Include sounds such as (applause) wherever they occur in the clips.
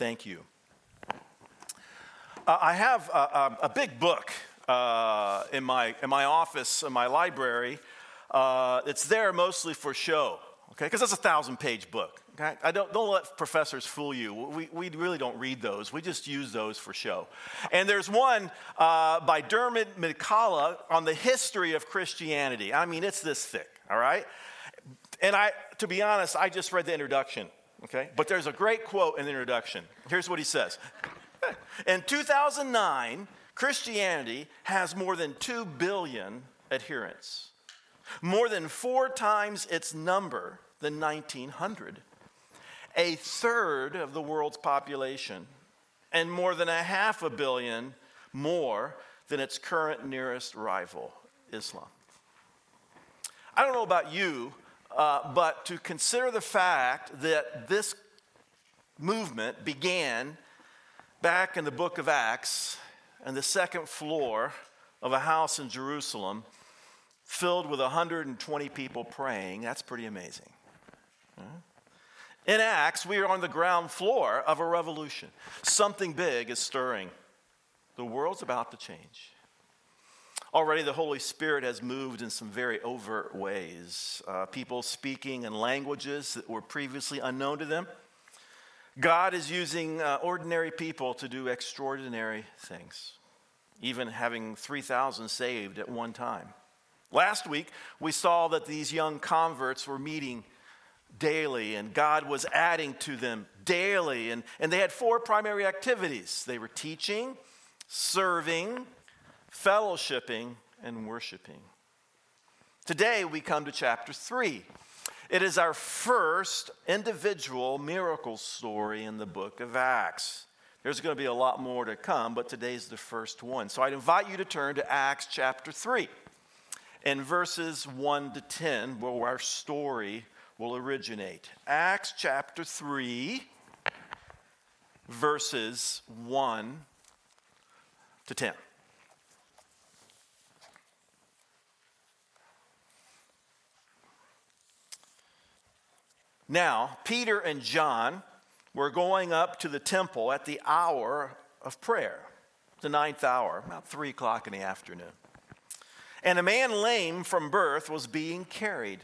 thank you. Uh, I have a, a, a big book uh, in, my, in my office, in my library. Uh, it's there mostly for show, okay? Because it's a thousand page book. Okay? I don't, don't let professors fool you. We, we really don't read those. We just use those for show. And there's one uh, by Diarmaid MacCulloch on the history of Christianity. I mean, it's this thick, all right? And I, to be honest, I just read the introduction, okay? But there's a great quote in the introduction. Here's what he says (laughs) In 2009, Christianity has more than 2 billion adherents, more than four times its number than 1900 a third of the world's population, and more than a half a billion more than its current nearest rival, Islam. I don't know about you, uh, but to consider the fact that this movement began back in the book of Acts on the second floor of a house in Jerusalem filled with 120 people praying, that's pretty amazing. In Acts, we are on the ground floor of a revolution. Something big is stirring. The world's about to change. Already, the Holy Spirit has moved in some very overt ways. Uh, people speaking in languages that were previously unknown to them. God is using uh, ordinary people to do extraordinary things, even having 3,000 saved at one time. Last week, we saw that these young converts were meeting daily, and God was adding to them daily. And, and they had four primary activities they were teaching, serving, fellowshipping, and worshiping. Today, we come to chapter 3. It is our first individual miracle story in the book of Acts. There's going to be a lot more to come, but today's the first one. So I'd invite you to turn to Acts chapter 3 in verses 1 to 10, where our story will originate. Acts chapter 3, verses 1 to 10. Now, Peter and John were going up to the temple at the hour of prayer, the ninth hour, about three o'clock in the afternoon. And a man lame from birth was being carried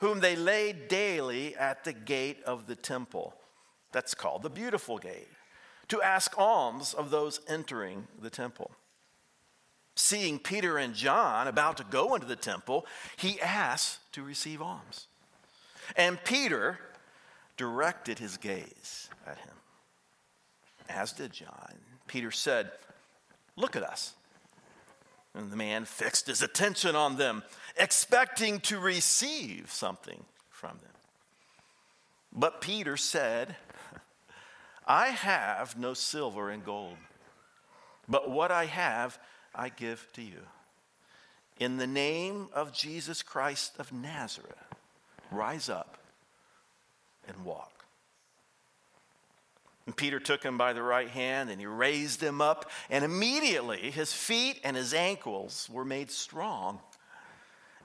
whom they laid daily at the gate of the temple. That's called the beautiful gate, to ask alms of those entering the temple. Seeing Peter and John about to go into the temple, he asked to receive alms. And Peter directed his gaze at him, as did John. Peter said, Look at us. And the man fixed his attention on them, expecting to receive something from them. But Peter said, I have no silver and gold, but what I have, I give to you. In the name of Jesus Christ of Nazareth, rise up and walk. And Peter took him by the right hand and he raised him up, and immediately his feet and his ankles were made strong.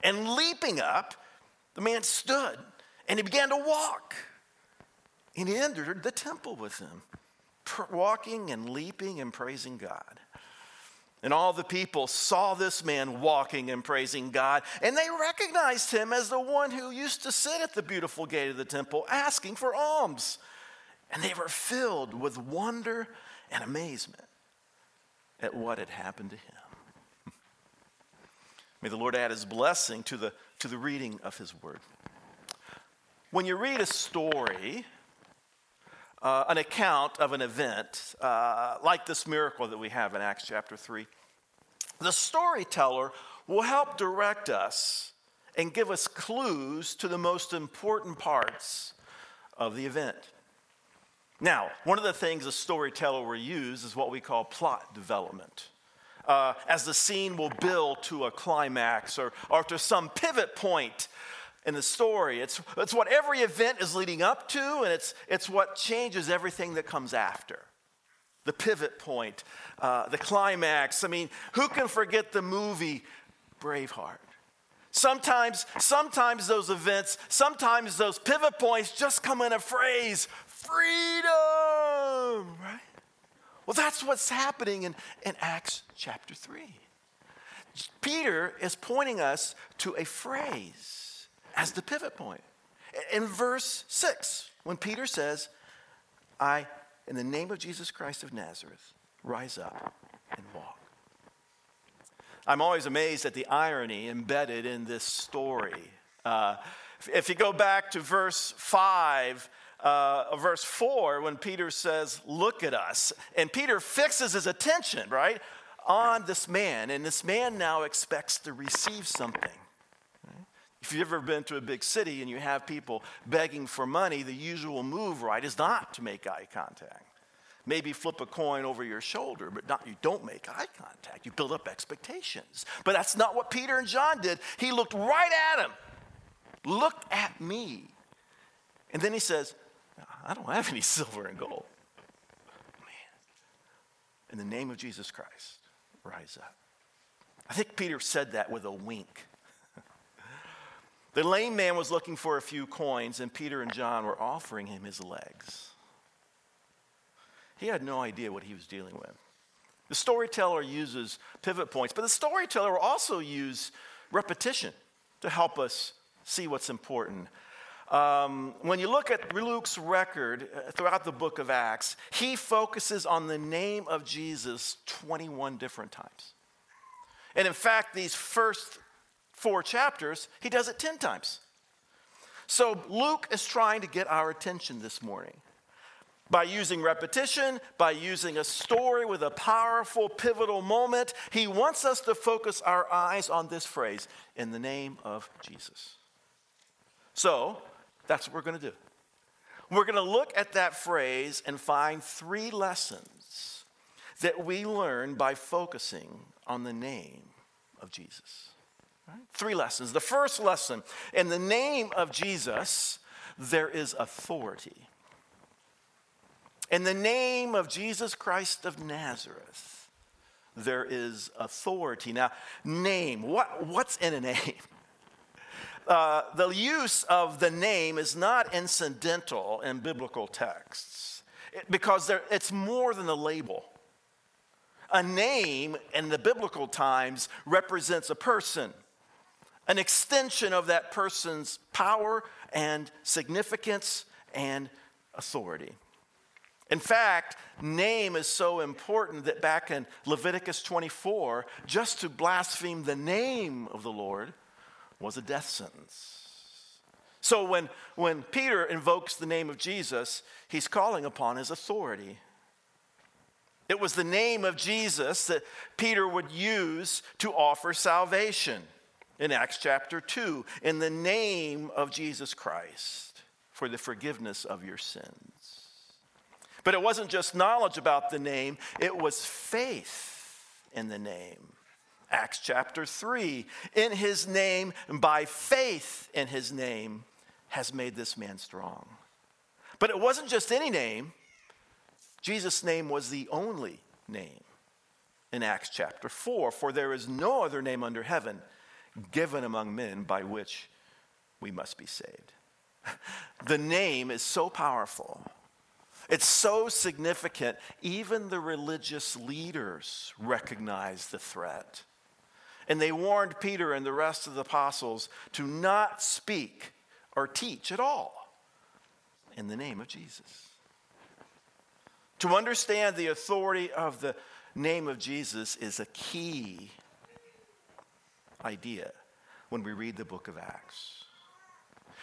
And leaping up, the man stood and he began to walk. And he entered the temple with them, walking and leaping and praising God. And all the people saw this man walking and praising God, and they recognized him as the one who used to sit at the beautiful gate of the temple asking for alms. And they were filled with wonder and amazement at what had happened to him. May the Lord add his blessing to the, to the reading of his word. When you read a story, uh, an account of an event, uh, like this miracle that we have in Acts chapter 3, the storyteller will help direct us and give us clues to the most important parts of the event. Now, one of the things a storyteller will use is what we call plot development. Uh, as the scene will build to a climax or, or to some pivot point in the story. It's, it's what every event is leading up to, and it's, it's what changes everything that comes after. The pivot point, uh, the climax. I mean, who can forget the movie Braveheart? Sometimes, sometimes those events, sometimes those pivot points just come in a phrase freedom. Right? Well, that's what's happening in, in Acts chapter 3. Peter is pointing us to a phrase as the pivot point. In verse 6, when Peter says, I, in the name of Jesus Christ of Nazareth, rise up and walk. I'm always amazed at the irony embedded in this story. Uh, if you go back to verse 5, uh, verse 4, when Peter says, Look at us, and Peter fixes his attention, right, on this man, and this man now expects to receive something. If you've ever been to a big city and you have people begging for money, the usual move, right, is not to make eye contact. Maybe flip a coin over your shoulder, but not, you don't make eye contact. You build up expectations. But that's not what Peter and John did. He looked right at him. Look at me. And then he says, I don't have any (laughs) silver and gold. Man. In the name of Jesus Christ, rise up. I think Peter said that with a wink. The lame man was looking for a few coins, and Peter and John were offering him his legs. He had no idea what he was dealing with. The storyteller uses pivot points, but the storyteller will also use repetition to help us see what's important. Um, when you look at Luke's record uh, throughout the book of Acts, he focuses on the name of Jesus 21 different times. And in fact, these first four chapters, he does it 10 times. So Luke is trying to get our attention this morning by using repetition, by using a story with a powerful, pivotal moment. He wants us to focus our eyes on this phrase in the name of Jesus. So, that's what we're going to do. We're going to look at that phrase and find three lessons that we learn by focusing on the name of Jesus. Three lessons. The first lesson in the name of Jesus, there is authority. In the name of Jesus Christ of Nazareth, there is authority. Now, name, what, what's in a name? (laughs) Uh, the use of the name is not incidental in biblical texts because it's more than a label. A name in the biblical times represents a person, an extension of that person's power and significance and authority. In fact, name is so important that back in Leviticus 24, just to blaspheme the name of the Lord was a death sentence. So when, when Peter invokes the name of Jesus, he's calling upon his authority. It was the name of Jesus that Peter would use to offer salvation in Acts chapter 2, in the name of Jesus Christ for the forgiveness of your sins. But it wasn't just knowledge about the name, it was faith in the name. Acts chapter 3. In his name, by faith in his name, has made this man strong. But it wasn't just any name, Jesus' name was the only name in Acts chapter 4. For there is no other name under heaven given among men by which we must be saved. (laughs) The name is so powerful. It's so significant, even the religious leaders recognize the threat. And they warned Peter and the rest of the apostles to not speak or teach at all in the name of Jesus. To understand the authority of the name of Jesus is a key idea when we read the book of Acts.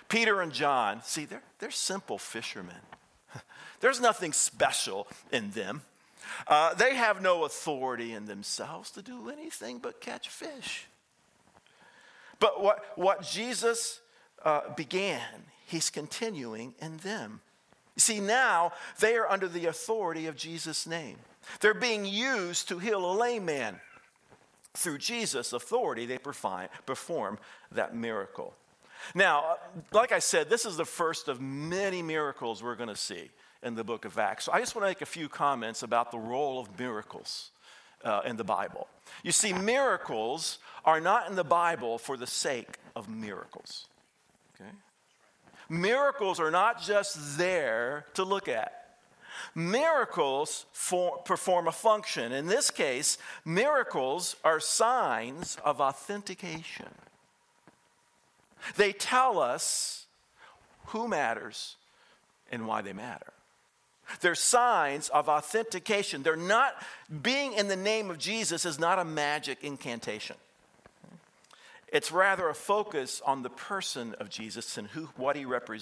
Peter and John, see, they're, they're simple fishermen. (laughs) There's nothing special in them. Uh, they have no authority in themselves to do anything but catch fish. But what, what Jesus uh, began, he's continuing in them. You see, now they are under the authority of Jesus' name. They're being used to heal a lame man. Through Jesus' authority, they perform, that miracle. Now, like I said, this is the first of many miracles we're going to see in the book of Acts. So I just want to make a few comments about the role of miracles uh, in the Bible. You see, miracles are not in the Bible for the sake of miracles. Okay? Miracles are not just there to look at. Miracles for, perform a function. In this case, miracles are signs of authentication. They tell us who matters and why they matter. They're signs of authentication. They're not, being in the name of Jesus is not a magic incantation. It's rather a focus on the person of Jesus and who, what he represents.